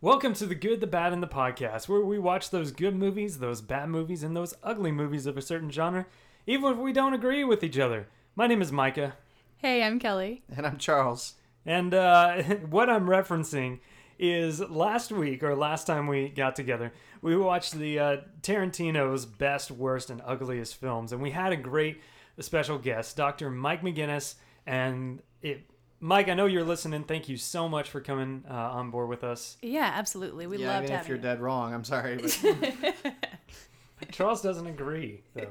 Welcome to the Good, the Bad, and the Podcast, where we watch those good movies, those bad movies, and those ugly movies of a certain genre, even if we don't agree with each other. My name is Micah, Hey, I'm Kelly. And I'm Charles. and uh, what I'm referencing is last week, or last time we got together, we watched the uh, Tarantino's best, worst, and ugliest films, and we had a great special guest, Dr. Mike McGinnis, and it. Mike, I know you're listening. Thank you so much for coming uh, on board with us. Yeah, absolutely. We yeah, I loved mean, if you're you. dead wrong, I'm sorry. But Charles doesn't agree, though.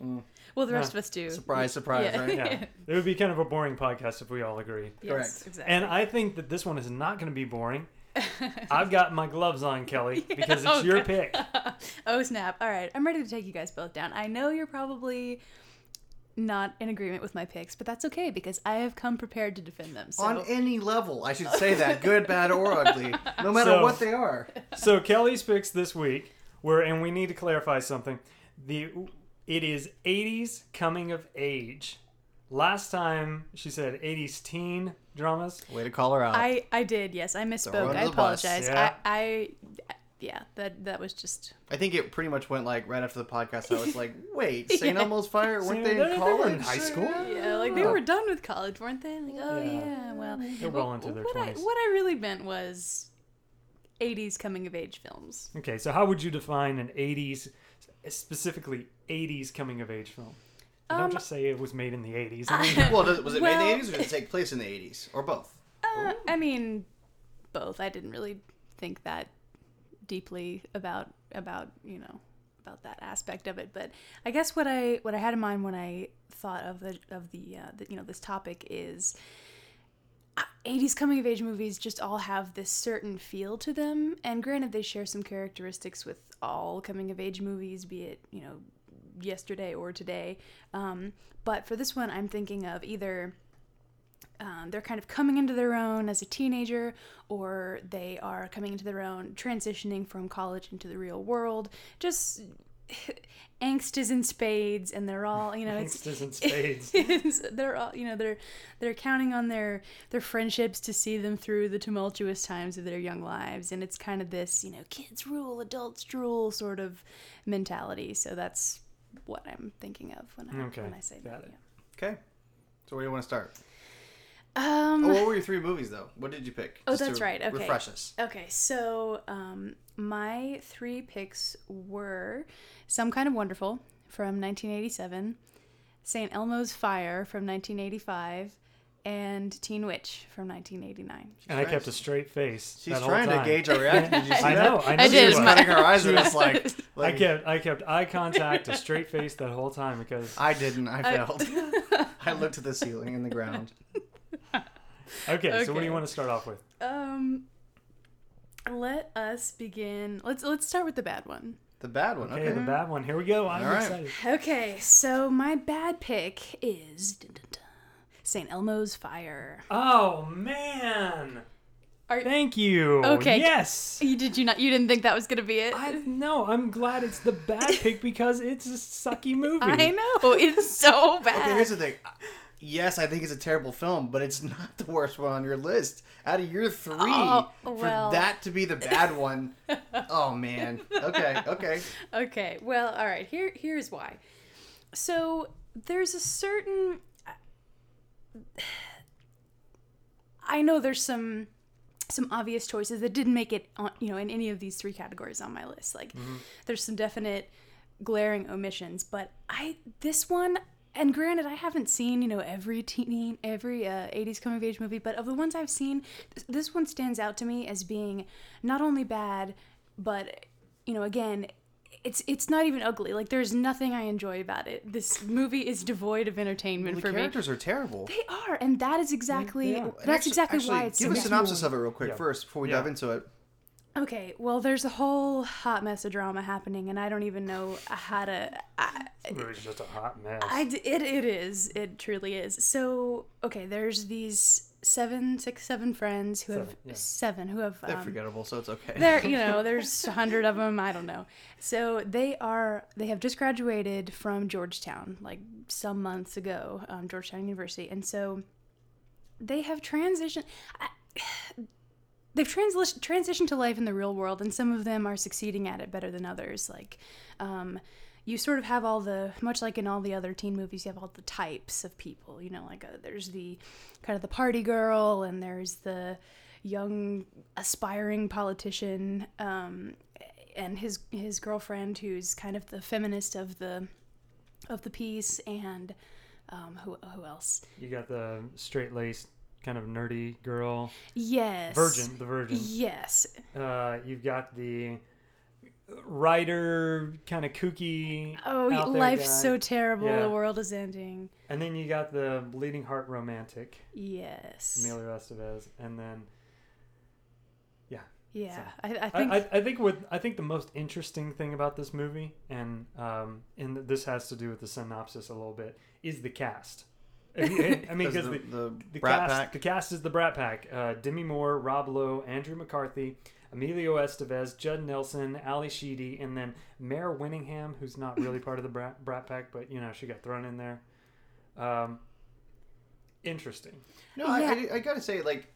Well, the rest of us do. surprise, surprise, Yeah. right? yeah, it would be kind of a boring podcast if we all agree. Yes, Correct. exactly. And I think that this one is not going to be boring. I've got my gloves on, Kelly, because it's your okay. pick. oh snap! All right, I'm ready to take you guys both down. I know you're probably not in agreement with my picks, but that's okay because I have come prepared to defend them. So On any level, I should say that, good, bad, or ugly, no matter So- what they are. So Kelly's picks this week were, and we need to clarify something. The it is 80s coming of age. Last time she said 80s teen dramas. Way to call her out. I I did. Yes, I misspoke. I apologize. Yeah. I I yeah. That that was just. I think it pretty much went like right after the podcast. I was like, wait, St. Yeah. Elmo's Fire? Weren't they They in were in college? high school. Yeah, like they were done with college, weren't they? Like, oh Yeah. yeah, well, They're well into their what I 20s. what I really meant was 80s coming of age films. Okay, so how would you define an 80s, specifically 80s coming of age film? And don't Um, just say it was made in the 80s. I mean, Well, does- was it made in the 80s or did it take place in the 80s? Or both? Uh, I mean, both. I didn't really think that deeply about about you know about that aspect of it, but I guess what I what I had in mind when I thought of the of the, uh, the you know this topic is. uh, 80s coming of age movies just all have this certain feel to them and granted they share some characteristics with all coming of age movies be it you know yesterday or today um, but for this one i'm thinking of either um, they're kind of coming into their own as a teenager, or they are coming into their own, transitioning from college into the real world. Just angst is in spades, and they're all you know. Angst is in spades. it's- they're all you know they're they're counting on their their friendships to see them through the tumultuous times of their young lives, and it's kind of this you know kids rule, adults drool sort of mentality. So that's what I'm thinking of when I Okay, when I say got that. it. Okay. So where do you want to start? Yeah. Um, Oh, what were your three movies, though? What did you pick? Oh, Just that's to right, okay. Refresh us. Okay, so um, my three picks were Some Kind of Wonderful from 1987, St. Elmo's Fire from 1985, and Teen Witch from 1989. and I trying- kept a straight face. She's that whole trying to gauge our reaction. Did you see I that? know, I know. I she did, was. She's cutting her eyes and it's like, I kept I kept eye contact, a straight face that whole time because I didn't. I failed. I looked at the ceiling and the ground. Okay, So what do you want to start off with? Um, let us begin. Let's let's start with the bad one. The bad one. Okay, Okay. the bad one. Here we go. I'm All right. excited. Okay, so my bad pick is St. Elmo's Fire. Oh man! Are- Thank you. Okay. Yes. You did you not? You didn't think that was gonna be it? I no. I'm glad it's the bad pick because it's a sucky movie. I know it's so bad. Okay, here's the thing. Yes, I think it's a terrible film, but it's not the worst one on your list. Out of your three, Oh, for that to be the bad one, oh man. Okay, okay. Okay, well, all right. Here, here's why. So there's a certain. I know there's some some obvious choices that didn't make it on you know in any of these three categories on my list. Like mm-hmm. there's some definite glaring omissions, but I this one. And granted, I haven't seen you know every teen, every uh, '80s coming of age movie, but of the ones I've seen, th- this one stands out to me as being not only bad, but you know, again, it's it's not even ugly. Like there's nothing I enjoy about it. This movie is devoid of entertainment The for me. characters are terrible. They are, and that is exactly Yeah. that's Actually- exactly actually, why it's give so a bad. synopsis of it real quick Yeah. first before we Yeah. dive into it. Okay, well, there's a whole hot mess of drama happening, and I don't even know how to. I, It was just a hot mess. I d- it it is it truly is. So okay, there's these seven, six, seven friends who have Seven, yeah. seven who have They're um, forgettable, so it's okay. there you know there's a hundred of them i don't know so they are they have just graduated from georgetown like some months ago um, georgetown university and so they have transitioned I, they've transli- transitioned to life in the real world, and some of them are succeeding at it better than others. Like, um, you sort of have all the much like in all the other teen movies, you have all the types of people. You know, like uh there's the kind of the party girl, and there's the young aspiring politician, um, and his his girlfriend who's kind of the feminist of the of the piece, and um, who who else? You got the straight laced kind of nerdy girl, Yes, virgin, the virgin. Yes, Uh, you've got the writer, kind of kooky. Oh, life's guy. so terrible. Yeah. The world is ending. And then you got the bleeding heart romantic, Yes. Emilio Estevez, and then Yeah, I, I I, think. I, I think what I think the most interesting thing about this movie, and um, and this has to do with the synopsis a little bit, is the cast. I mean, because the, the, the, the Brat cast, Pack. the cast is the Brat Pack: uh, Demi Moore, Rob Lowe, Andrew McCarthy, Emilio Estevez, Judd Nelson, Ally Sheedy, and then Mare Winningham, who's not really part of the Brat, Brat Pack, but you know she got thrown in there. Um, interesting. No, Yeah. I, I, I gotta say, like,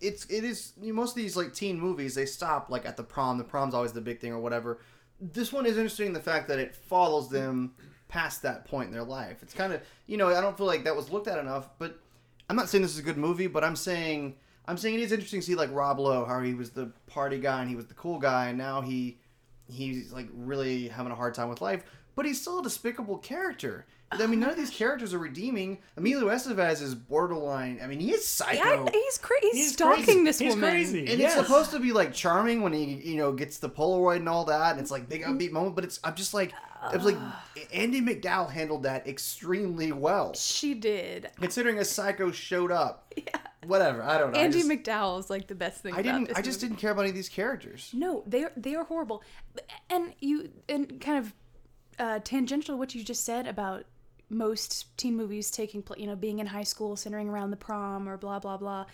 it's it is you know, most of these like teen movies they stop like at the prom. The prom's always the big thing or whatever. This one is interesting in the fact that it follows them past that point in their life. It's kind of you know I don't feel like that was looked at enough. But I'm not saying this is a good movie, but I'm saying I'm saying it is interesting to see like Rob Lowe how he was the party guy and he was the cool guy and now he he's like really having a hard time with life. But he's still a despicable character. I mean, none of these characters are redeeming. Emilio Estevez is borderline. I mean, he is psycho. yeah, he's cra- he's, He's stalking crazy. this He's woman. crazy. and Yes. it's supposed to be like charming when he, you know, gets the Polaroid and all that, and it's like big upbeat moment. But it's, I'm just like, it's like Andie MacDowell handled that extremely well, She did. considering a psycho showed up. Yeah Whatever, I don't know. Andie I just, MacDowell is like the best thing. I didn't. this I just movie. didn't care about any of these characters. No, they are they are horrible, and you and kind of uh, tangential to what you just said about most teen movies taking place, you know, being in high school, centering around the prom or blah blah blah.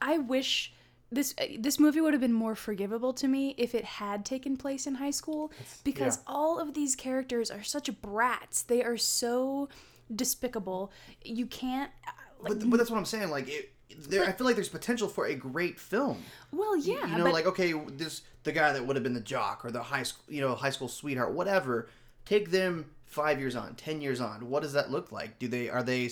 I wish this uh, this movie would have been more forgivable to me if it had taken place in high school because yeah. all of these characters are such brats. They are so despicable. You can't. uh, Like, But, but that's what I'm saying. Like, it, there, I feel like there's potential for a great film. well, yeah, you know, but like okay, this the guy that would have been the jock or the high school, you know, high school sweetheart, whatever. Take them five years on, ten years on. What does that look like? Do they are they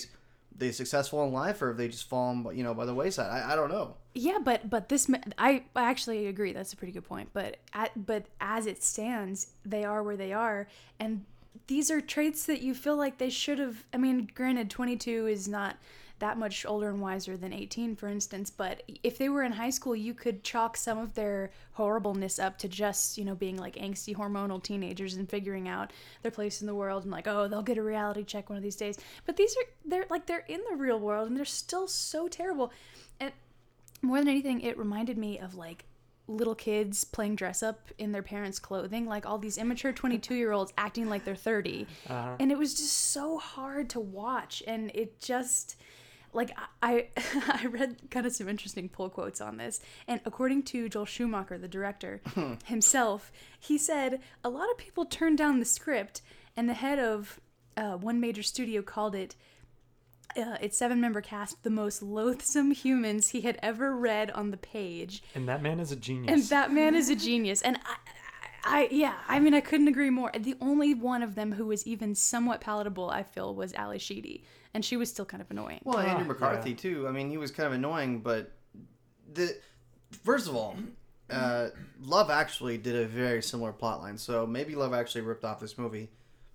they successful in life, or have they just fallen, you know, by the wayside? I, I don't know. Yeah, but but this I I actually agree. That's a pretty good point. But at, but as it stands, they are where they are, and these are traits that you feel like they should have. I mean, granted, twenty two is not that much older and wiser than 18 for instance but if they were in high school you could chalk some of their horribleness up to just you know being like angsty hormonal teenagers and figuring out their place in the world and like oh they'll get a reality check one of these days but these are they're like they're in the real world and they're still so terrible and more than anything, it reminded me of like little kids playing dress up in their parents' clothing, like all these immature 22 year olds acting like they're 30. Uh-huh. And it was just so hard to watch. And it just, like, I, I read kind of some interesting pull quotes on this. And according to Joel Schumacher, the director himself, he said a lot of people turned down the script, and the head of uh, one major studio called it uh, its seven member cast the most loathsome humans he had ever read on the page. And that man is a genius. And that man is a genius. And I, I, yeah, I mean, I couldn't agree more. The only one of them who was even somewhat palatable, I feel, was Ally Sheedy. And she was still kind of annoying. Well, Andrew McCarthy yeah. too. I mean, he was kind of annoying, but the first of all, uh, Love Actually did a very similar plotline. So maybe Love Actually ripped off this movie,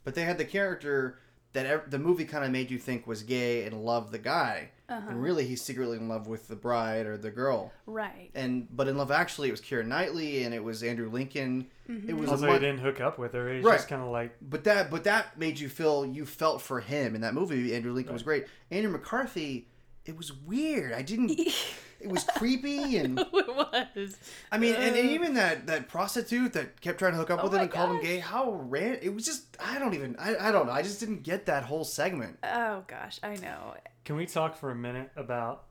but they had the character that ev- the movie kind of made you think was gay and love the guy, and uh-huh. really he's secretly in love with the bride or the girl. Right. And but in Love Actually, it was Keira Knightley and it was Andrew Lincoln. Mm-hmm. It was a also, he much- didn't hook up with her. He's Right. just kind of like, but that but that made you feel you felt for him in that movie. Andrew Lincoln was great. Andrew McCarthy, it was weird. I didn't. it was creepy and it was. I mean, and, and even that that prostitute that kept trying to hook up Oh with him and called him gay. How ran? It was just I don't even I, I don't know. I just didn't get that whole segment. Oh, gosh, I know. can we talk for a minute about?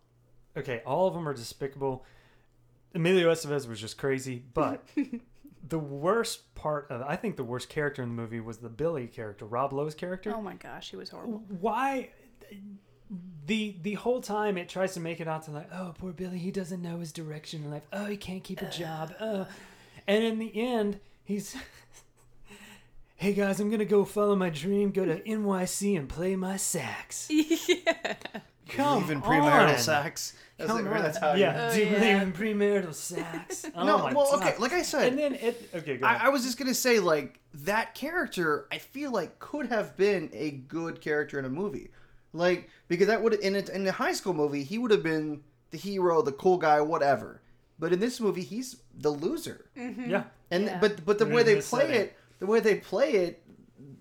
Okay, all of them are despicable. Emilio Estevez was just crazy, but the worst part of I think the worst character in the movie was the Billy character, Rob Lowe's character. Oh my gosh, he was horrible. Why? The the whole time it tries to make it out to like, oh, poor Billy, he doesn't know his direction in life. Oh, he can't keep a job. Oh, and in the end, he's. Hey guys, I'm gonna go follow my dream, go to NYC and play my sax. yeah. Come Even premarital on. sex. That's, Come it, on. that's how you- yeah, Oh, do you believe yeah. in premarital sex? Oh No, my well, God. okay, like I said, And then it. Okay, go I. I was just gonna say, like that character, I feel like could have been a good character in a movie, like because that would in a, in a high school movie he would have been the hero, the cool guy, whatever. But in this movie, he's the loser, yeah. and Yeah. but but the In way they play setting. it, the way they play it,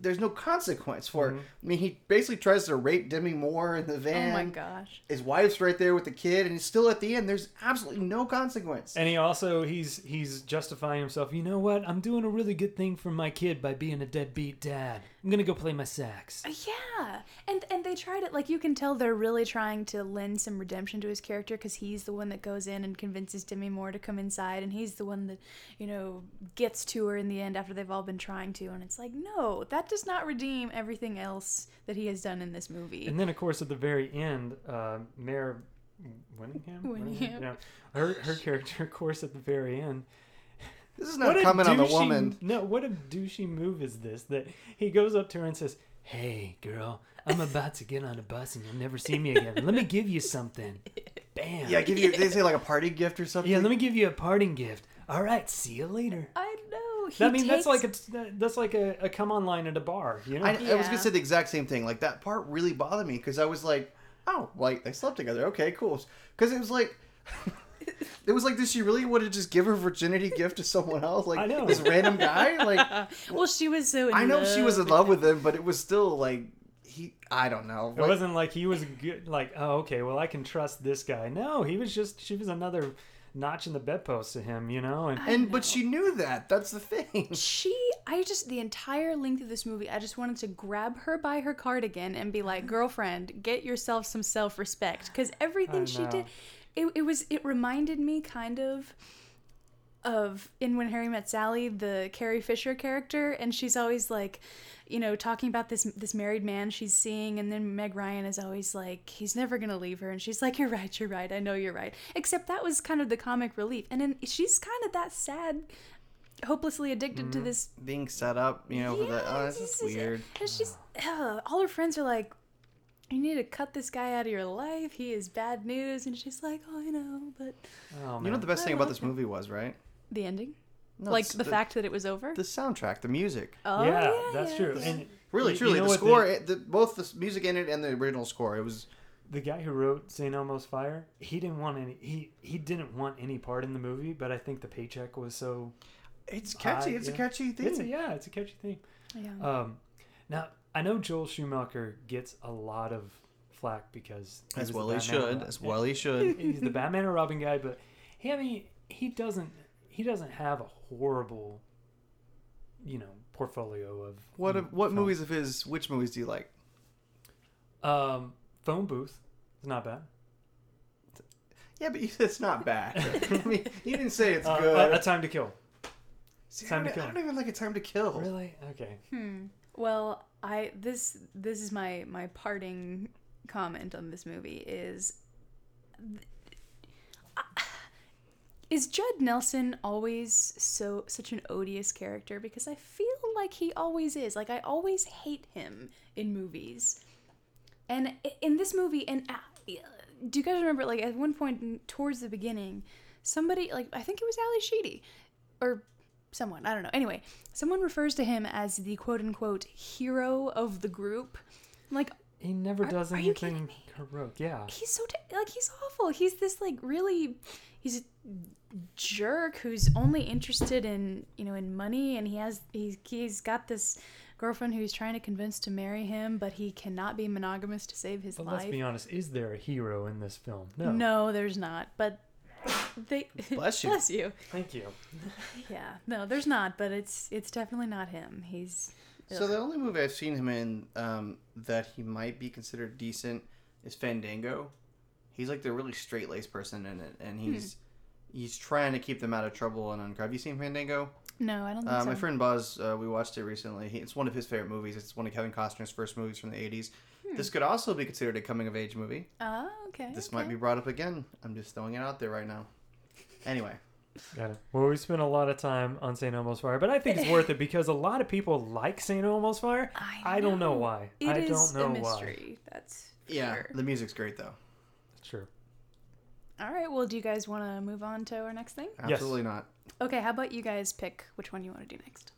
there's no consequence for. Mm-hmm. I mean, he basically tries to rape Demi Moore in the van. Oh van. my gosh. His wife's right there with the kid, and he's still at the end. There's absolutely no consequence. And he also he's he's justifying himself. You know what? I'm doing a really good thing for my kid by being a deadbeat dad. I'm gonna go play my sax. Yeah, and and they tried it. Like you can tell, they're really trying to lend some redemption to his character because he's the one that goes in and convinces Demi Moore to come inside, and he's the one that you know gets to her in the end after they've all been trying to. And it's like, no, that does not redeem everything else that he has done in this movie. And then of course at the very end, uh, Mare Winningham, Winningham. yeah, her her character, of course, at the very end. This is not a coming on the woman. No, what a douchey move is this? That he goes up to her and says, "Hey, girl, I'm about to get on a bus and you'll never see me again. Let me give you something." Bam. Yeah, give you. They say like a party gift or something. Yeah, let me give you a parting gift. All right, see you later. I know. He I mean, that's like takes- a that's like a, a come on line at a bar, you know? I, I was Yeah. gonna say the exact same thing. Like that part really bothered me because I was like, oh, like they slept together. Okay, cool. Because it was like, it was like, did she really want to just give her virginity gift to someone else? Like I know. this random guy. Like well, she was so. In I know she was in love with him, but it was still like he. I don't know. it Like, wasn't like he was good. Like, oh, okay, well, I can trust this guy. No, he was just she was another notch in the bedpost to him, you know. And and but she knew that. That's the thing. She, I just, the entire length of this movie, I just wanted to grab her by her cardigan and be like, girlfriend, get yourself some self respect. Because everything she did, it, it was, it reminded me kind of of in When Harry Met Sally, the Carrie Fisher character. And she's always like, you know, talking about this this married man she's seeing, and then Meg Ryan is always like, he's never gonna leave her, and she's like, you're right, you're right, I know you're right. Except that was kind of the comic relief, and then she's kind of that sad, hopelessly addicted to mm, this Being set up, you know, for the, oh, just just- weird. And she's all her friends are like, "You need to cut this guy out of your life. He is bad news." And she's like, "Oh, I know, but oh man, You know what the best I thing about love this movie was, right? the ending, No, like it's the, fact that it was over." the soundtrack, the music. oh, yeah, yeah, that's yeah, true. yeah. And Really, you- truly, you know the score, the, both the music in it and the original score, it was the guy who wrote St. Elmo's Fire, he didn't want any. He he didn't want any part in the movie, but I think the paycheck was so. it's catchy. high, it's a catchy thing. It's a, yeah, it's a catchy thing. yeah. Um, now I know Joel Schumacher gets a lot of flack because as well he should. As well he should. He's the Batman and Robin guy, but he, I mean, he doesn't. He doesn't have a horrible, you know, portfolio of What what films. movies of his? Which movies do you like? Um, Phone Booth is not bad. Yeah, but it's not bad. I mean, you didn't say it's Uh, good. a, a Time to Kill. See, Time I, to don't, Kill. I don't even like a time to kill. Really? Okay. Hmm. Well, I this this is my my parting comment on this movie is is Judd Nelson always so such an odious character because I feel like he always is. Like I always hate him in movies. And in this movie and uh, do you guys remember like at one point towards the beginning somebody like I think it was Ally Sheedy or someone I don't know. Anyway, someone refers to him as the quote unquote hero of the group. I'm like He never Are- does are you kidding anything heroic. Yeah. he's so t- like he's awful. He's this like really he's a jerk who's only interested in you know in money, and he has he's he's got this girlfriend who he's trying to convince to marry him, but he cannot be monogamous to save his But life. let's be honest. Is there a hero in this film? No. No, there's not. But they Bless you. bless you. Thank you. Yeah, no, there's not. But it's it's definitely not him. He's So the only movie I've seen him in um, that he might be considered decent is Fandango. He's like the really straight laced person in it, and he's he's trying to keep them out of trouble and uncover. Have you seen Fandango? no, I don't think Uh, so. my friend Buzz, uh, we watched it recently. He, it's one of his favorite movies. It's one of Kevin Costner's first movies from the '80s. This hmm. could also be considered a coming of age movie. Oh, okay. This okay. might be brought up again. I'm just throwing it out there right now. Anyway, Got it. Well, we spent a lot of time on St. Elmo's Fire, but I think it's worth it because a lot of people like St. Elmo's Fire. I don't know why. It I is don't know a why. mystery. That's yeah, sure. the music's great though. It's true. All right. Well, do you guys want to move on to our next thing? Yes. Absolutely not. Okay. How about you guys pick which one you want to do next?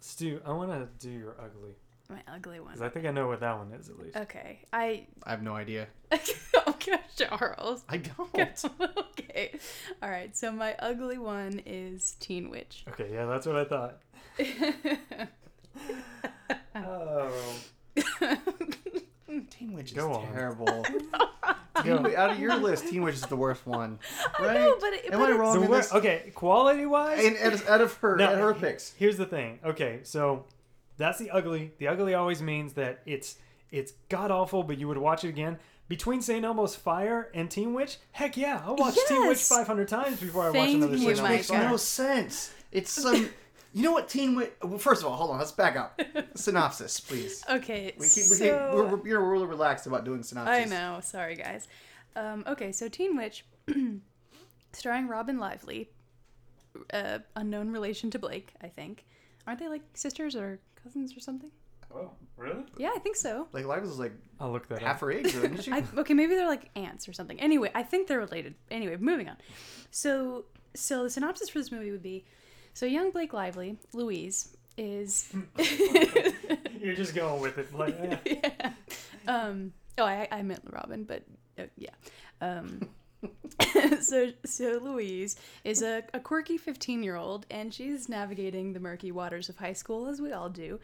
Stu, I want to do your ugly My ugly one. because. I think I know what that one is at least. Okay. I. I have no idea. Oh okay, Charles. I don't. okay. All right. So my ugly one is Teen Witch. Okay, yeah, that's what I thought. Oh, Teen Witch is on. terrible. Go. Out of your list, Teen Witch is the worst one. Right? know, but it- Am but I wrong the in this? okay, quality wise, And out of- out of her, No, out of her picks. Here's the thing. Okay, so that's the ugly. The ugly always means that it's it's god awful, but you would watch it again. Between St. Elmo's Fire and Teen Witch, heck yeah, I'll watch Teen Witch 500 times before I watch Thank another you, St. Elmo's Makes no sense. It's some. You know what Teen Witch? Well, first of all, hold on. Let's back up. Synopsis, please. Okay. We keep, we so... keep, we're, we're, you're really relaxed about doing synopsis. I know. Sorry, guys. Um, okay, so Teen Witch, starring Robin Lively, uh, unknown relation to Blake, I think. Aren't they like sisters or cousins or something? Oh, really? Yeah, I think so. Like Live was like I'll look that half up. her age, isn't she? I, okay, maybe they're like aunts or something. Anyway, I think they're related. Anyway, moving on. So, so the synopsis for this movie would be: so young Blake Lively, Louise, is You're just going with it. Like, eh. yeah. Um, oh, I, I meant Robin, but uh, yeah. Um, so, so Louise is a, a quirky 15 year old, and she's navigating the murky waters of high school, as we all do,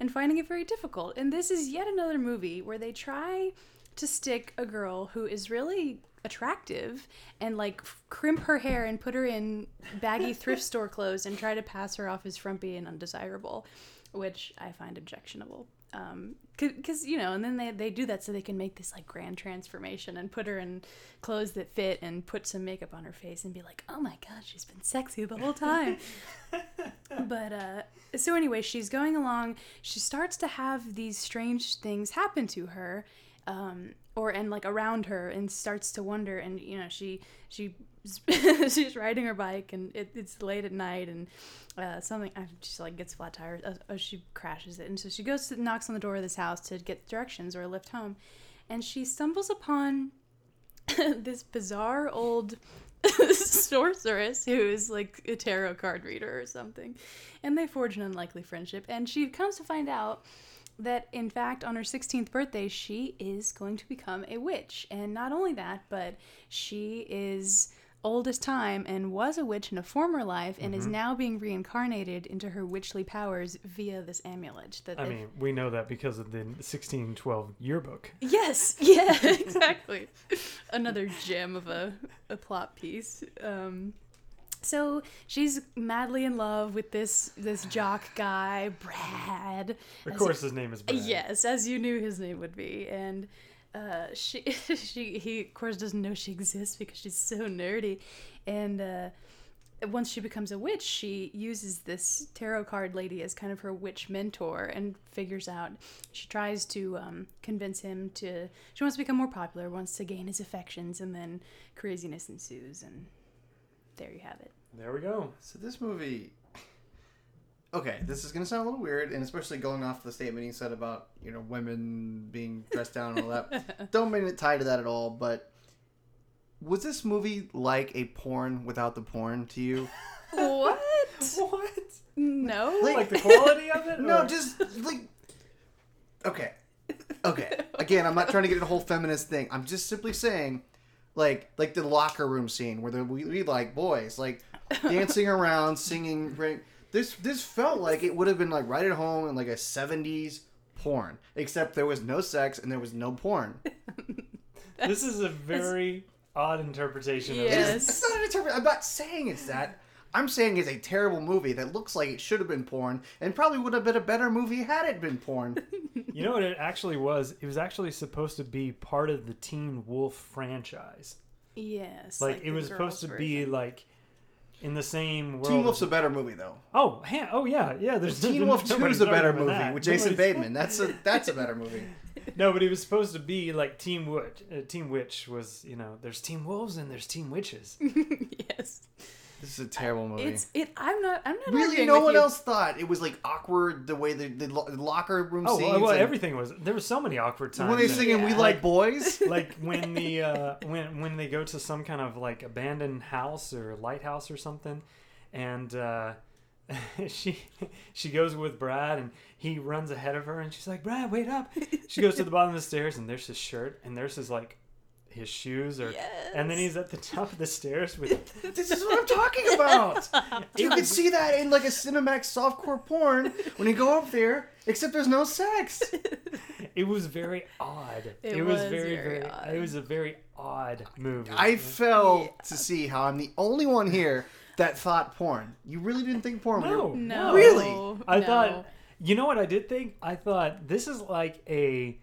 and finding it very difficult. And this is yet another movie where they try to stick a girl who is really attractive and like crimp her hair and put her in baggy thrift store clothes and try to pass her off as frumpy and undesirable which i find objectionable um because you know and then they, they do that so they can make this like grand transformation and put her in clothes that fit and put some makeup on her face and be like oh my god she's been sexy the whole time. But uh so anyway she's going along. She starts to have these strange things happen to her um or and like around her and starts to wonder and you know she she she's riding her bike and it, it's late at night and uh, something she like gets flat tires uh, uh, she crashes it and so she goes to knocks on the door of this house to get directions or a lift home and she stumbles upon this bizarre old sorceress who is like a tarot card reader or something and they forge an unlikely friendship and she comes to find out that in fact on her 16th birthday she is going to become a witch and not only that but she is old as time and was a witch in a former life and is now being reincarnated into her witchly powers via this amulet that I mean, we know that because of the 1612 yearbook. Yes, yeah, exactly. Another gem of a, a plot piece. Um, so she's madly in love with this this jock guy, Brad. Of course, his name is Brad. Yes, as you knew his name would be, and uh, she she he of course doesn't know she exists because she's so nerdy, and uh, once she becomes a witch, she uses this tarot card lady as kind of her witch mentor and figures out. She tries to um, convince him to. She wants to become more popular, wants to gain his affections, and then craziness ensues, and there you have it. There we go. So this movie. Okay, this is gonna sound a little weird, and especially going off the statement he said about you know women being dressed down and all that. Don't mean it tied to that at all, but was this movie like a porn without the porn to you? What? What? No. Like the quality of it? No, or- just like okay, okay. Again, I'm not trying to get into the whole feminist thing. I'm just simply saying, like, like the locker room scene where the, we, we like boys like dancing around, singing. Right? This this felt like it would have been like right at home in like a '70s porn, except there was no sex and there was no porn. this is a very odd interpretation of Yes. this. It's, it's not an interpretation. I'm not saying it's that. I'm saying it's a terrible movie that looks like it should have been porn and probably would have been a better movie had it been porn. You know what it actually was? It was actually supposed to be part of the Teen Wolf franchise. yes. Like, it was supposed girls' to be like in the same world. Teen Wolf's a better movie though. Oh, ha- oh yeah, yeah. There's Teen no- Wolf Two is a better movie that. with Jason Nobody's- Bateman. That's a that's a better movie. no, but he was supposed to be like Team Witch. Uh, Team Witch was, you know, there's Team Wolves and there's Team Witches. yes. This is a terrible movie. It's it. I'm not. I'm not. really, no with one you. else thought it was like awkward the way the, the, lo- the locker room Oh, scenes. well, well, everything was. There was so many awkward times. when they in it. singing "We Like Boys." like when the uh, when when they go to some kind of like abandoned house or lighthouse or something, and uh, she she goes with Brad and he runs ahead of her and she's like Brad wait up. She goes to the bottom of the stairs and there's his shirt and there's his like his shoes or and then he's at the top of the stairs with this is what I'm talking about. you can see that in like a Cinemax softcore porn when you go up there, except there's no sex. it was very odd. It was, was very very very odd. it was a very odd movie. I fell Yeah. to see how I'm the only one here that thought porn. You really didn't think porn? when you No. No. Really? I no. thought, you know what I did think? I thought this is like a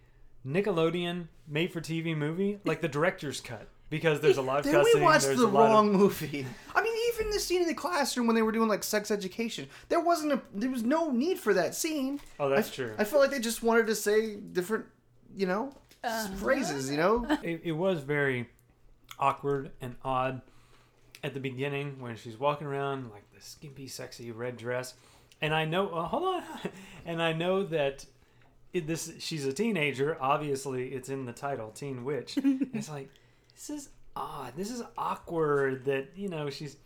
Nickelodeon made for TV movie, like the director's cut, because there's a lot of Then cussing. we watched there's the a lot of- wrong movie. I mean, even the scene in the classroom when they were doing like sex education, there wasn't a, there was no need for that scene. Oh, that's I, true. I feel like they just wanted to say different, you know, Uh-huh. phrases. You know, it, it was very awkward and odd at the beginning when she's walking around like the skimpy, sexy red dress, and I know. Uh, hold on, and I know that. It, this she's a teenager. Obviously, it's in the title, Teen Witch. It's like this is odd. This is awkward. That you know she's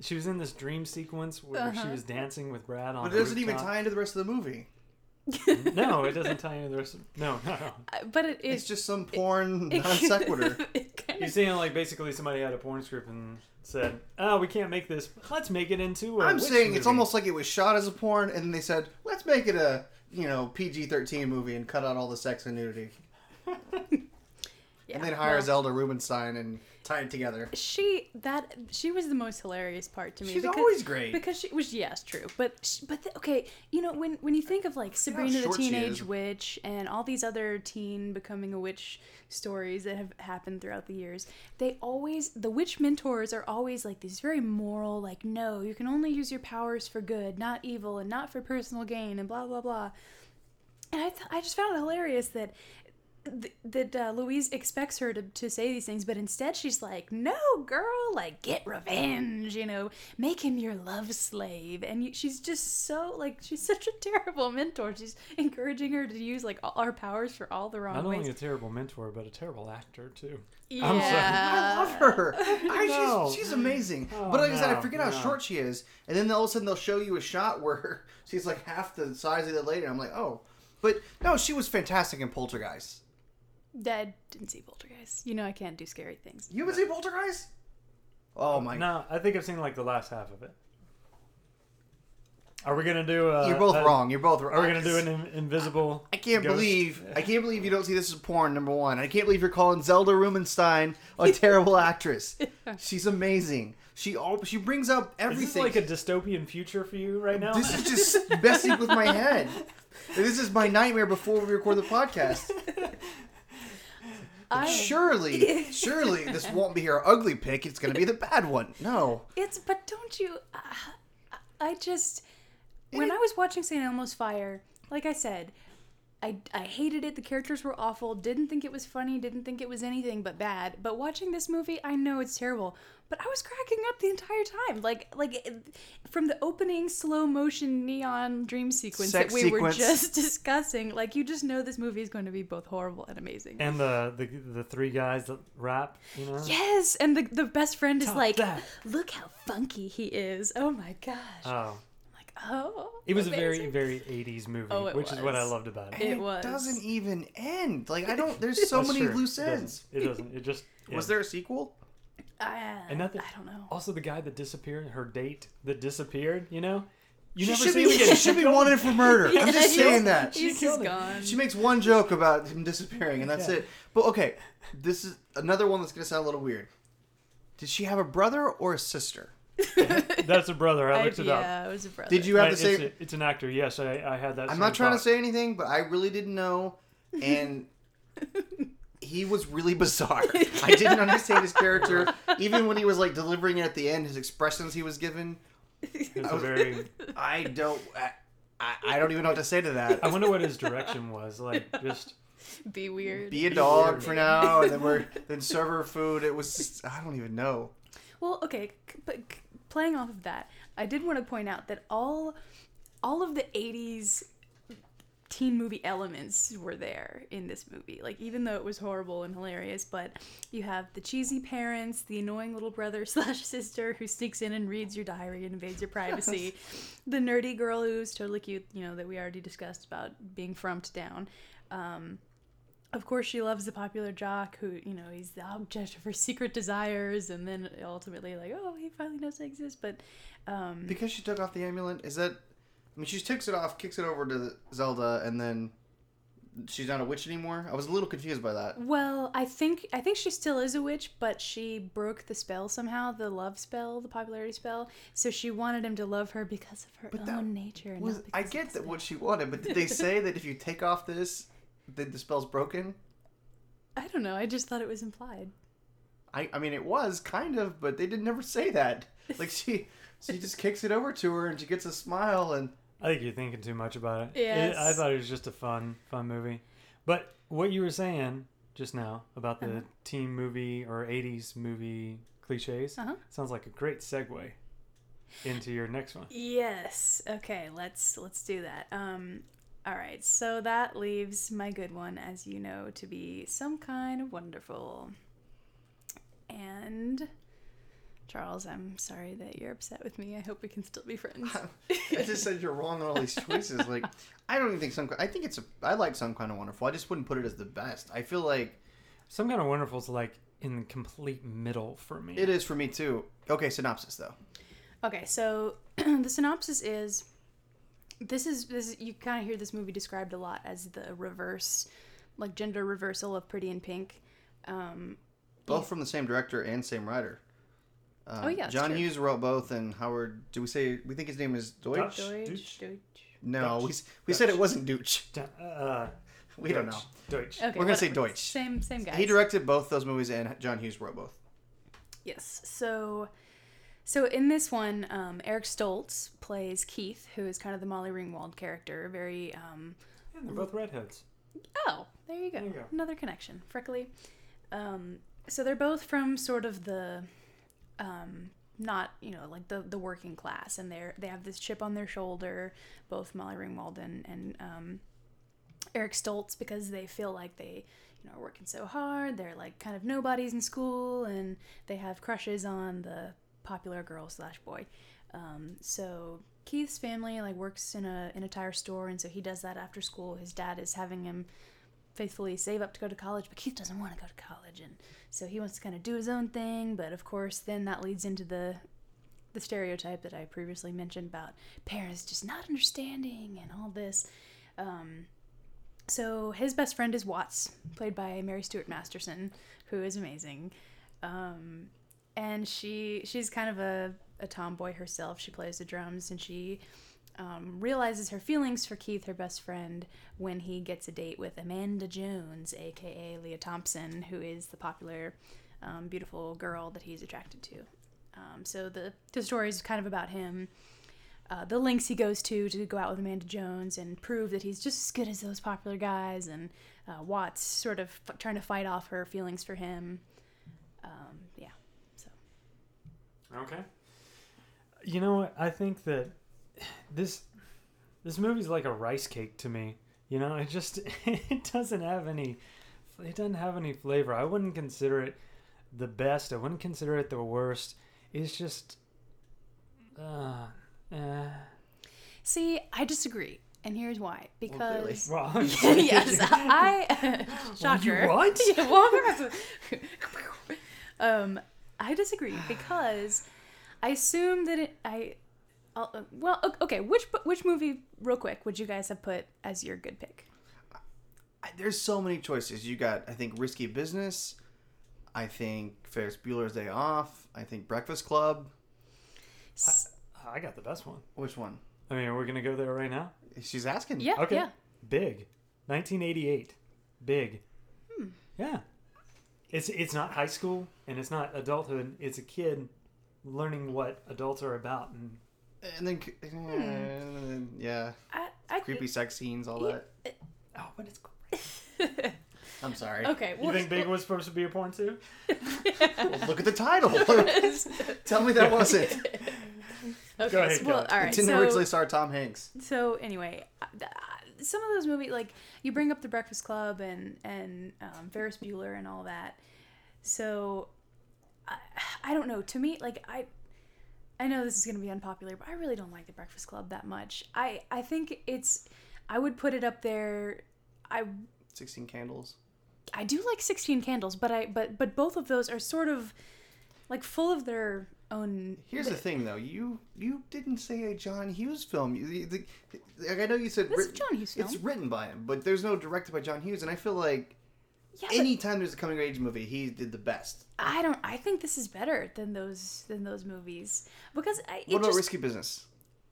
she was in this dream sequence where she Uh-huh. was dancing with Brad on. but it doesn't even rooftop. tie into the rest of the movie. No, it doesn't tie into the rest. Of, no, no, no. Uh, But it It's is. just some porn it- non sequitur. You're of- saying like basically somebody had a porn script and said, "Oh, we can't make this. Let's make it into a." I'm witch saying it's almost like it was shot as a porn, and then they said, "Let's make it a you know PG-13 movie and cut out all the sex and nudity." yeah, and then hire well, Zelda Rubinstein and tie it together. She that she was the most hilarious part to me. She's because, always great. because she was yes true, but sh- but the, okay, you know when when you think of like Sabrina the Teenage. Witch and all these other teen becoming a witch stories that have happened throughout the years, they always the witch mentors are always like these very moral, like no, you can only use your powers for good, not evil, and not for personal gain, and blah blah blah. And I, th- I just found it hilarious that th- that uh, Louise expects her to, to say these things, but instead she's like, "No, girl, like get revenge, you know, make him your love slave." And you, she's just so like she's such a terrible mentor. She's encouraging her to use like all our powers for all the wrong not ways. only a terrible mentor but a terrible actor too. yeah, I'm sorry. I love her. I, No. she's, she's amazing. Oh, but like I said, I no, forget how short she is, and then all of a sudden they'll show you a shot where she's like half the size of the lady. And I'm like, oh, but no, she was fantastic in Poltergeist. Dad didn't see Poltergeist. You know I can't do scary things. You haven't seen Poltergeist? Oh my! No, I think I've seen like the last half of it. Are we gonna do? Uh, You're both a- wrong. You're both wrong. Are we gonna do an in- invisible? I can't ghost? believe I can't believe you don't see this as porn. Number one, I can't believe you're calling Zelda Rubinstein a terrible actress. She's amazing. She all she brings up Is everything. this like a dystopian future for you right now? This is just messing with my head. This is my nightmare before we record the podcast. I, Surely, surely this won't be our ugly pick. It's going to be the bad one. No. It's but don't you? Uh, I just when I was watching St. Elmo's Fire, like I said, I I hated it. The characters were awful. Didn't think it was funny. Didn't think it was anything but bad. But watching this movie, I know it's terrible. But I was cracking up the entire time, like like from the opening slow motion neon dream sequence Sex that we were just discussing. Like you just know this movie is going to be both horrible and amazing. and the, the the three guys that rap, you know. Yes, and the the best friend is Top like, that. look how funky he is. Oh my gosh. Oh. It was a very very '80s movie, Oh, it which is what I loved about it. It And was. doesn't even end. Like I don't. There's so many true. loose It doesn't. ends. It doesn't. It just Was there a sequel? I, And nothing- I don't know. also the guy that disappeared, her date that disappeared. You know, you she never should be. him She should be wanted for murder. I'm just saying that. He's killed just him. gone. She makes one joke about him disappearing, and that's Yeah. it. But okay, this is another one that's gonna sound a little weird. Did she have a brother or a sister? That's a brother. I I- looked it up. yeah, it was a brother. Did you have Right, the it's, same? a- it's an actor. Yes, I, I had that. I'm same not trying to say anything, but I really didn't know, and he was really bizarre. I didn't understand his character, even when he was like delivering it at the end. His expressions he was given, It's I a was- very. I don't, I, I- I don't even know what to say to that. I wonder what his direction was. Like, just Be weird. Be a dog weird. for now, and then we're then serve her food. It was just, I don't even know. Well, okay, but c- playing off of that, I did want to point out that all all of the 80s teen movie elements were there in this movie. Like even though it was horrible and hilarious, but you have the cheesy parents, the annoying little brother slash sister who sneaks in and reads your diary and invades your privacy, the nerdy girl who's totally cute, you know, that we already discussed about being frumped down. Um, of course, she loves the popular jock who, you know, he's the object of her secret desires, and then ultimately, like, oh, he finally knows I exist. But, um, Because she took off the amulet, is that? I mean, she takes it off, kicks it over to Zelda, and then she's not a witch anymore. I was a little confused by that. well, I think I think she still is a witch, but she broke the spell somehow, the love spell, the popularity spell. So she wanted him to love her because of her But own nature. Was, I get that what she wanted, but did they say that if you take off this, then the spell's broken? I don't know. I just thought it was implied. I, I mean, it was kind of, but they did never say that. Like she, she just kicks it over to her, and she gets a smile, and I think you're thinking too much about it. Yes. It- I thought it was just a fun, fun movie. But what you were saying just now about the Uh-huh. teen movie or 80s movie cliches Uh-huh. sounds like a great segue into your next one. Yes. Okay, let's let's do that. Um all right. So that leaves my good one as you know to be some kind of wonderful. And Charles, I'm sorry that you're upset with me. I hope we can still be friends. I just said you're wrong on all these choices. Like, I don't even think some. I think it's a. I like some kind of wonderful. I just wouldn't put it as the best. I feel like Some kind of wonderful is like in the complete middle for me. it is for me too. Okay, synopsis though. Okay, so the synopsis is this is this you kind of hear this movie described a lot as the reverse like gender reversal of Pretty in Pink. Um Both from the same director and same writer. Um, Oh, yeah, John true. Hughes wrote both, and Howard. Do we say we think his name is Deutsch? Deutsch. Deutsch, Deutsch. No, Deutsch. we, s- we said it wasn't Deutsch. Uh, We don't know. Deutsch. Okay, We're gonna say. Deutsch. Same same guy. He directed both those movies, and John Hughes wrote both. Yes. So, so in this one, um, Eric Stoltz plays Keith, who is kind of the Molly Ringwald character. Very. Um, Yeah, they're both redheads. oh, there you go. There you go. Another connection. Freckly. Um, so they're both from sort of the, um, not you know like the the working class, and they're they have this chip on their shoulder. Both Molly Ringwald and and um, Eric Stoltz because they feel like they you know are working so hard. They're like kind of nobodies in school, and they have crushes on the popular girl slash boy. Um, so Keith's family like works in a in a tire store, and so he does that after school. His dad is having him faithfully save up to go to college, but Keith doesn't want to go to college, and so he wants to kind of do his own thing. But of course, then that leads into the the stereotype that I previously mentioned about parents just not understanding and all this. Um, so his best friend is Watts, played by Mary Stuart Masterson, who is amazing. Um, and she she's kind of a, a tomboy herself. She plays the drums and she um, realizes her feelings for Keith, her best friend, when he gets a date with Amanda Jones, aka Lea Thompson, who is the popular, um, beautiful girl that he's attracted to. Um, so the the story is kind of about him uh, the lengths he goes to to go out with Amanda Jones and prove that he's just as good as those popular guys, and uh, Watts sort of f- trying to fight off her feelings for him. Yeah, so Okay. You know? I think that this this movie's like a rice cake to me. You know, it just it doesn't have any it doesn't have any flavor. I wouldn't consider it the best. I wouldn't consider it the worst. It's just uh eh. see, I disagree, and here's why. Because Well, yes, I shocker. You what? Yeah, well, um, I disagree because I assume that it. I, I'll, uh, well, okay. Which which movie, real quick, would you guys have put as your good pick? I- There's so many choices. You got, I think, Risky Business. I think Ferris Bueller's Day Off. I think Breakfast Club. S- I got the best one. Which one? I mean, are we're gonna go there right now. She's asking. yeah, Okay. yeah. Big. 1988. Big. Hmm. Yeah. It's it's not high school and it's not adulthood. It's a kid learning what adults are about and And then, uh, yeah, I, I creepy sex scenes, all Yeah. that. oh, but it's great. I'm sorry. okay. You Well, think Big was supposed to be a porn too? Well, look at the title. Tell me that wasn't. okay. Go ahead, well, go. all It didn't so, originally star Tom Hanks. so anyway, th- some of those movies, like you bring up The Breakfast Club and and um, Ferris Bueller and all that. So I, I don't know. To me, like I. I know this is going to be unpopular, but I really don't like The Breakfast Club that much. I I think it's I would put it up there. I Sixteen Candles. I do like 16 Candles, but I but but both of those are sort of like full of their Oh, own Here's the thing, though. You you didn't say a John Hughes film. You, the, the, like, I know you said This is John Hughes film. It's written by him, but there's no directed by John Hughes, and I feel like yeah, but anytime there's a coming of age movie, he did the best. I don't I think this is better than those than those movies because I What about just, Risky Business?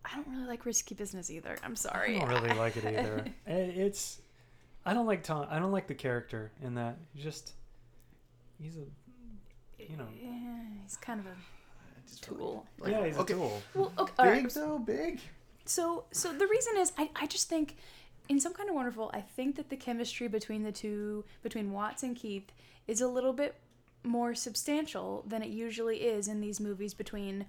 I don't really like risky business either. I'm sorry. I don't really like it either. It's I don't like Tom. I don't like the character in that. He's just he's a you know Yeah, he's kind of a I just feel tool. like- yeah he's okay. a tool. Well, okay, all Big right. though, big. So, so the reason is, I, I just think, in some kind of wonderful, I think that the chemistry between the two, between Watts and Keith, is a little bit more substantial than it usually is in these movies between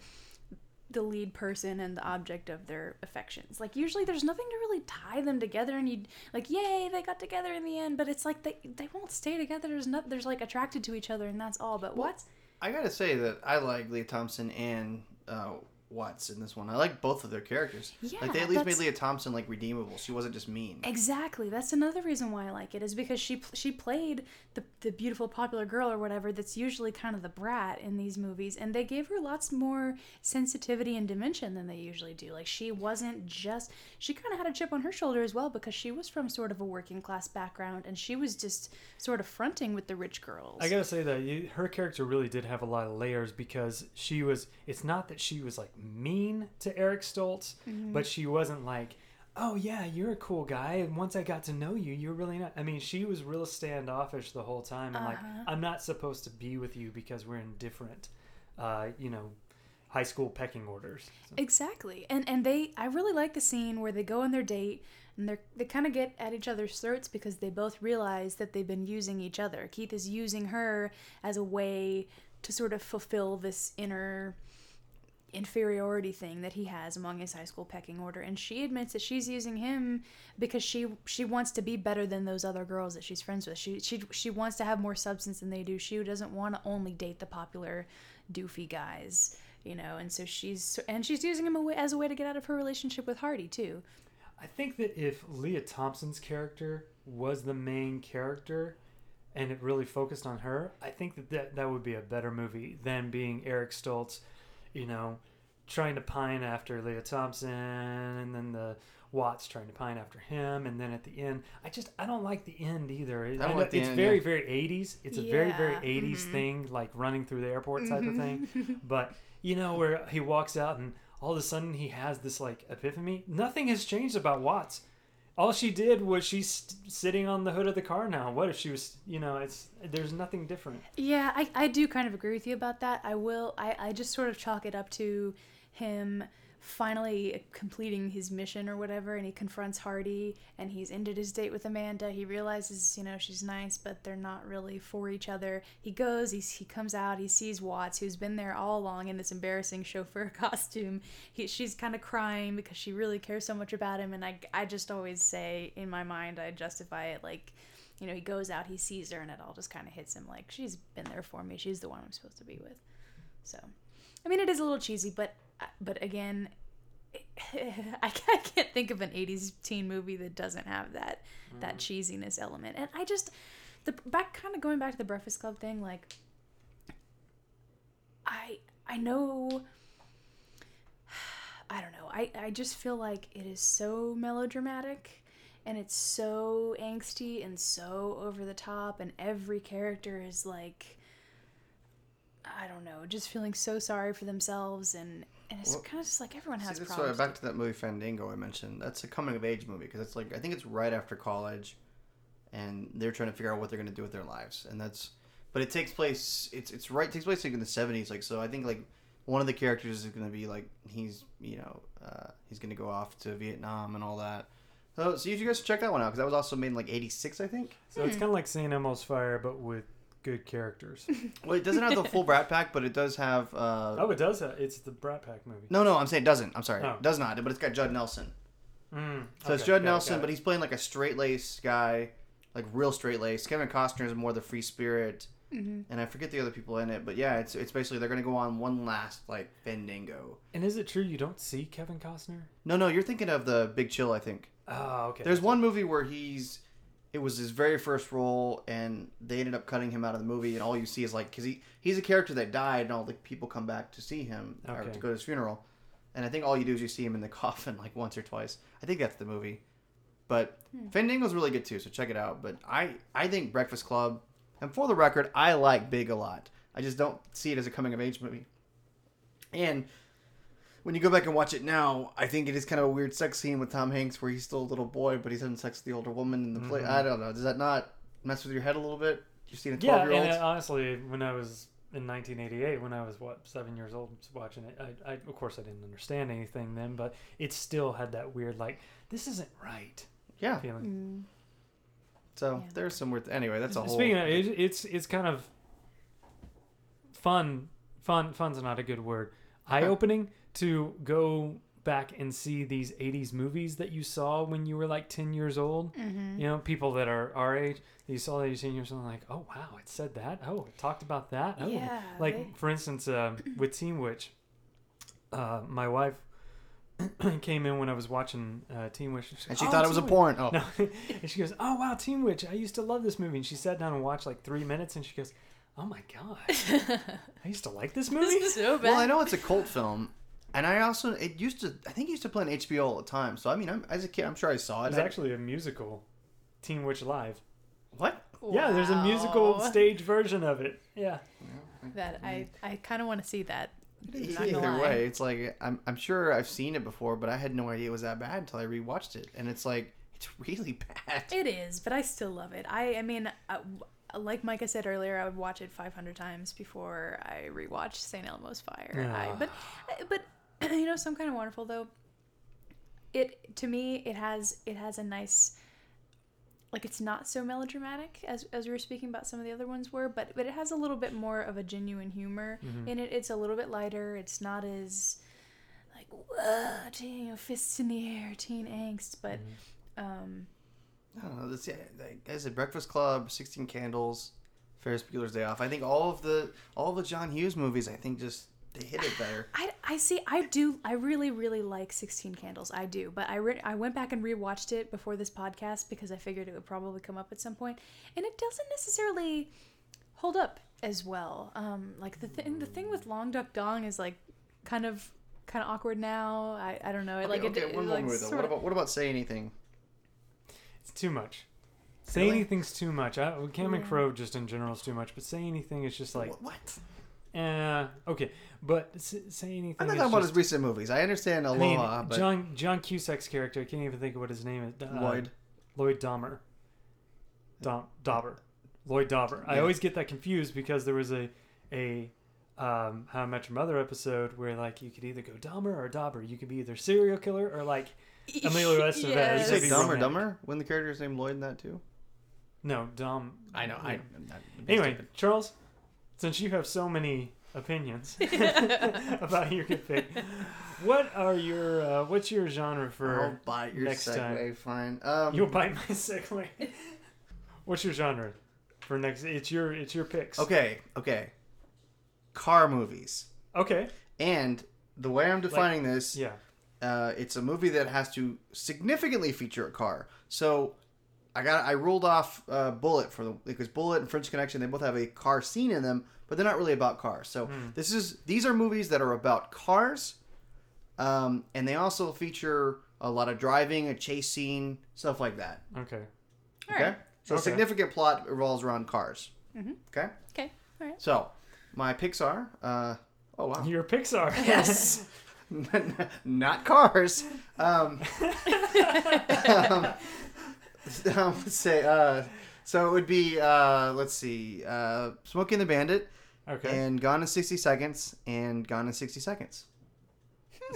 the lead person and the object of their affections. Like usually, there's nothing to really tie them together, and you like, yay, they got together in the end. But it's like they they won't stay together. There's not. There's like attracted to each other, and that's all. But Watts. I gotta say that I like Lea Thompson and uh, Watts in this one. I like both of their characters. Yeah, like they at least made Lea Thompson like redeemable. She wasn't just mean. Exactly. That's another reason why I like it is because she she played the the beautiful popular girl or whatever that's usually kind of the brat in these movies and they gave her lots more sensitivity and dimension than they usually do. Like she wasn't just she kind of had a chip on her shoulder as well because she was from sort of a working class background and she was just sort of fronting with the rich girls. I gotta say that you, her character really did have a lot of layers because she was. It's not that she was like mean to Eric Stoltz, Mm-hmm. but she wasn't like, "Oh yeah, you're a cool guy." And once I got to know you, you're really not. I mean, she was real standoffish the whole time, and like, Uh-huh. I'm not supposed to be with you because we're in different, uh, you know, high school pecking orders. So- Exactly. And and they I really like the scene where they go on their date and they're they kind of get at each other's throats because they both realize that they've been using each other. Keith is using her as a way to sort of fulfill this inner inferiority thing that he has among his high school pecking order and she admits that she's using him because she she wants to be better than those other girls that she's friends with. She she she wants to have more substance than they do. She doesn't want to only date the popular doofy guys you know and so she's and she's using him as a way to get out of her relationship with hardy too. I think that if Lea Thompson's character was the main character and it really focused on her, I think that that, that would be a better movie than being Eric Stoltz, you know, trying to pine after Lea Thompson and then the Watts trying to pine after him and then at the end I just I don't like the end either. I don't know like the it's end, very yeah. very 80s. It's a very very Yeah, 80s mhm. thing like running through the airport type of thing. But you know where he walks out and all of a sudden he has this like epiphany. Nothing has changed about Watts. All she did was she's sitting on the hood of the car now. What if she was, you know, it's there's nothing different. Yeah, I, I do kind of agree with you about that. I will I, I just sort of chalk it up to him finally completing his mission or whatever and he confronts Hardy and he's ended his date with Amanda. He realizes, you know, she's nice, but they're not really for each other. He goes, he's, he comes out, he sees Watts, who's been there all along in this embarrassing chauffeur costume. He, she's kind of crying because she really cares so much about him. And I, I just always say, in my mind, I justify it like, you know, he goes out, he sees her, and it all just kind of hits him like she's been there for me. She's the one I'm supposed to be with. So, I mean, it is a little cheesy, but but again, I can't think of an '80s teen movie that doesn't have that that mm-hmm. cheesiness element. And I just the back kind of going back to the Breakfast Club thing, like I I know. I don't know. I, I just feel like it is so melodramatic and it's so angsty and so over the top and every character is like I don't know, just feeling so sorry for themselves and and it's Well, kind of just like everyone has See, that's why back to that movie Fandango I mentioned. That's a coming of age movie because it's like I think it's right after college, and they're trying to figure out what they're going to do with their lives, and that's. But it takes place. It's it's right. It takes place like in the seventies. Like so, I think like one of the characters is going to be like he's you know uh, he's going to go off to Vietnam and all that, Oh, so you guys should check that one out because that was also made in like '86, I think. So it's kind of like St. Elmo's Fire, but with good characters. Well, it doesn't have the full Brat Pack, but it does have. Uh, oh, it does. Have, it's the Brat Pack movie. No, no, I'm saying it doesn't. I'm sorry, Oh. it does not. But it's got Judd Nelson. Mm, So it's okay, Judd got it, Nelson, got but it. he's playing like a straight laced guy, like real straight laced. Kevin Costner is more the free spirit, Mhm. and I forget the other people in it. But yeah, it's it's basically they're gonna go on one last like Fandango. And is it true you don't see Kevin Costner? No, no, you're thinking of the Big Chill, I think. Oh, okay. There's one movie where he's it was his very first role and they ended up cutting him out of the movie and all you see is like because he he's a character that died and all the people come back to see him or Okay. to go to his funeral. And i think all you do is you see him in the coffin like once or twice. I think that's the movie. But hmm. fandango's really good too so check it out. But i i think breakfast club and for the record i like big a lot. I just don't see it as a coming of age movie. And when you go back and watch it now, I think it is kind of a weird sex scene with Tom Hanks where he's still a little boy, but he's having sex with the older woman in the play. I don't know. Does that not mess with your head a little bit? You've seen a twelve year and old. uh, honestly, when I was in 1988, when I was what seven years old watching it, I, I of course I didn't understand anything then, but it still had that weird like this isn't right yeah. feeling. Mm. So Yeah. there's some weird. Anyway, that's a whole. Speaking of, it, it's it's kind of fun. Fun. Fun's not a good word. Eye opening to go back and see these 80s movies that you saw when you were like 10 years old. Mhm. You know, people that are our age, you saw that you 10 years old, like, oh wow, it said that. Oh, it talked about that. Oh, Yeah, like they- for instance, uh, with Teen Witch, uh, my wife came in when I was watching uh, Teen Witch, and she "Oh, thought it was a Teen porn. Oh, no, and she goes, "Oh wow, Teen Witch! I used to love this movie." And she sat down and watched like three minutes, and she goes, "Oh my god, I used to like this movie." This is so bad. well, I know it's a cult film, and I also it used to. I think it used to play on HBO all the time. So I mean, I'm, as a kid, I'm sure I saw it. It's I- actually a musical, Teen Witch Live. what? Yeah, there's a musical stage version of it. Yeah, that I I kind of want to see that. Either way, it's like I'm, I'm sure I've seen it before, but I had no idea it was that bad until I rewatched it, and it's like it's really bad. It is, but I still love it. I I mean, uh, like Micah said earlier, I would watch it 500 times before I rewatch St. Elmo's Fire. I, Ah. but but you know, some kind of wonderful though. It to me, it has it has a nice. Like it's not so melodramatic as as we were speaking about some of the other ones were, but but it has a little bit more of a genuine humor Mm-hmm. in it. It's a little bit lighter. It's not as like whoa, teen, you know, fists in the air, teen angst, but Mm-hmm. um, I don't know. This, yeah, like I said, Breakfast Club, Sixteen Candles, Ferris Bueller's Day Off. I think all of the all of the John Hughes movies, I think just they hit it better. I, I see I do I really really like 16 Candles I do but I re- I went back and rewatched it before this podcast because I figured it would probably come up at some point and it doesn't necessarily hold up as well um like the thing the thing with Long Duck Dong is like kind of kind of awkward now I, I don't know it like okay, it, okay, it, one like more though. sort What about what about say anything? it's too much. Say Really? anything's too much. I, Cameron Yeah. Crowe just in general is too much, but say anything is just like, What? what? Eh, okay. But say anything. I'm not is talking about just- his recent movies. I understand I mean, but John John Cusack's character. I can't even think of what his name is. Uh, Lloyd. Lloyd Dahmer. Dom, Dobler. Lloyd Dobler. I always get that confused because there was a a um, How I Met Your Mother episode where like you could either go Dahmer or Dobler. You could be either serial killer or like Emilio Estevez. Did you Yes. say Be Dumb or. Dumber? When the character's named Lloyd in that too? no Dom. I know. I. yeah. I'm not- Anyway, Charles, since you have so many opinions about your good pick, what are your uh, what's your genre I'll for? bite your next segue. time. Fine. Um, You'll bite my segue. what's your genre for next? It's your it's your picks. Okay. Okay. Car movies, Okay. and the way I'm defining this, Yeah. uh, it's a movie that has to significantly feature a car. So. I got I ruled off uh, Bullitt for the because Bullitt and French Connection they both have a car scene in them, but they're not really about cars. So this is these are movies that are about cars, um, and they also feature a lot of driving, a chase scene, stuff like that. Okay. All Okay, right. so Okay. significant plot revolves around cars. Mhm. Okay, okay all right so my picks are uh, oh wow Your Pixar. yes not cars. Um, um, um, let's say uh, so it would be uh, let's see, uh, Smokey and the Bandit okay. and Gone in sixty seconds and Gone in sixty seconds.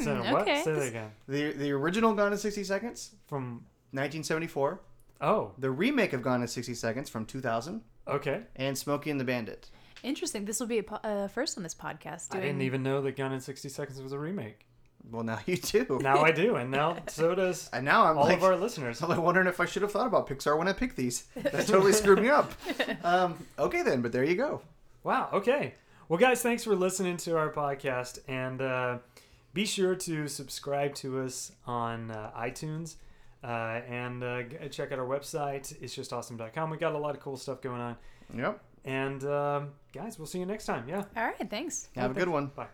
so Hmm, what? okay. Say that again. The the original Gone in sixty seconds. From 1974, Oh, the remake of Gone in 60 Seconds from 2000, okay. and Smokey and the Bandit. Interesting. This will be a po- uh, first on this podcast. I didn't even know that Gone in 60 Seconds was a remake. Well, now you do. Now I do, and now so does and now I'm all like, of our listeners. I'm like wondering if I should have thought about Pixar when I picked these. That totally screwed me up. Um, okay then, but there you go. Wow. Okay. Well, guys, thanks for listening to our podcast, and uh, be sure to subscribe to us on uh, iTunes uh, and uh, check out our website. It's just awesome.com. We got a lot of cool stuff going on, Yep. and um, guys, we'll see you next time. Yeah. All right. Thanks. Have a good one. Bye.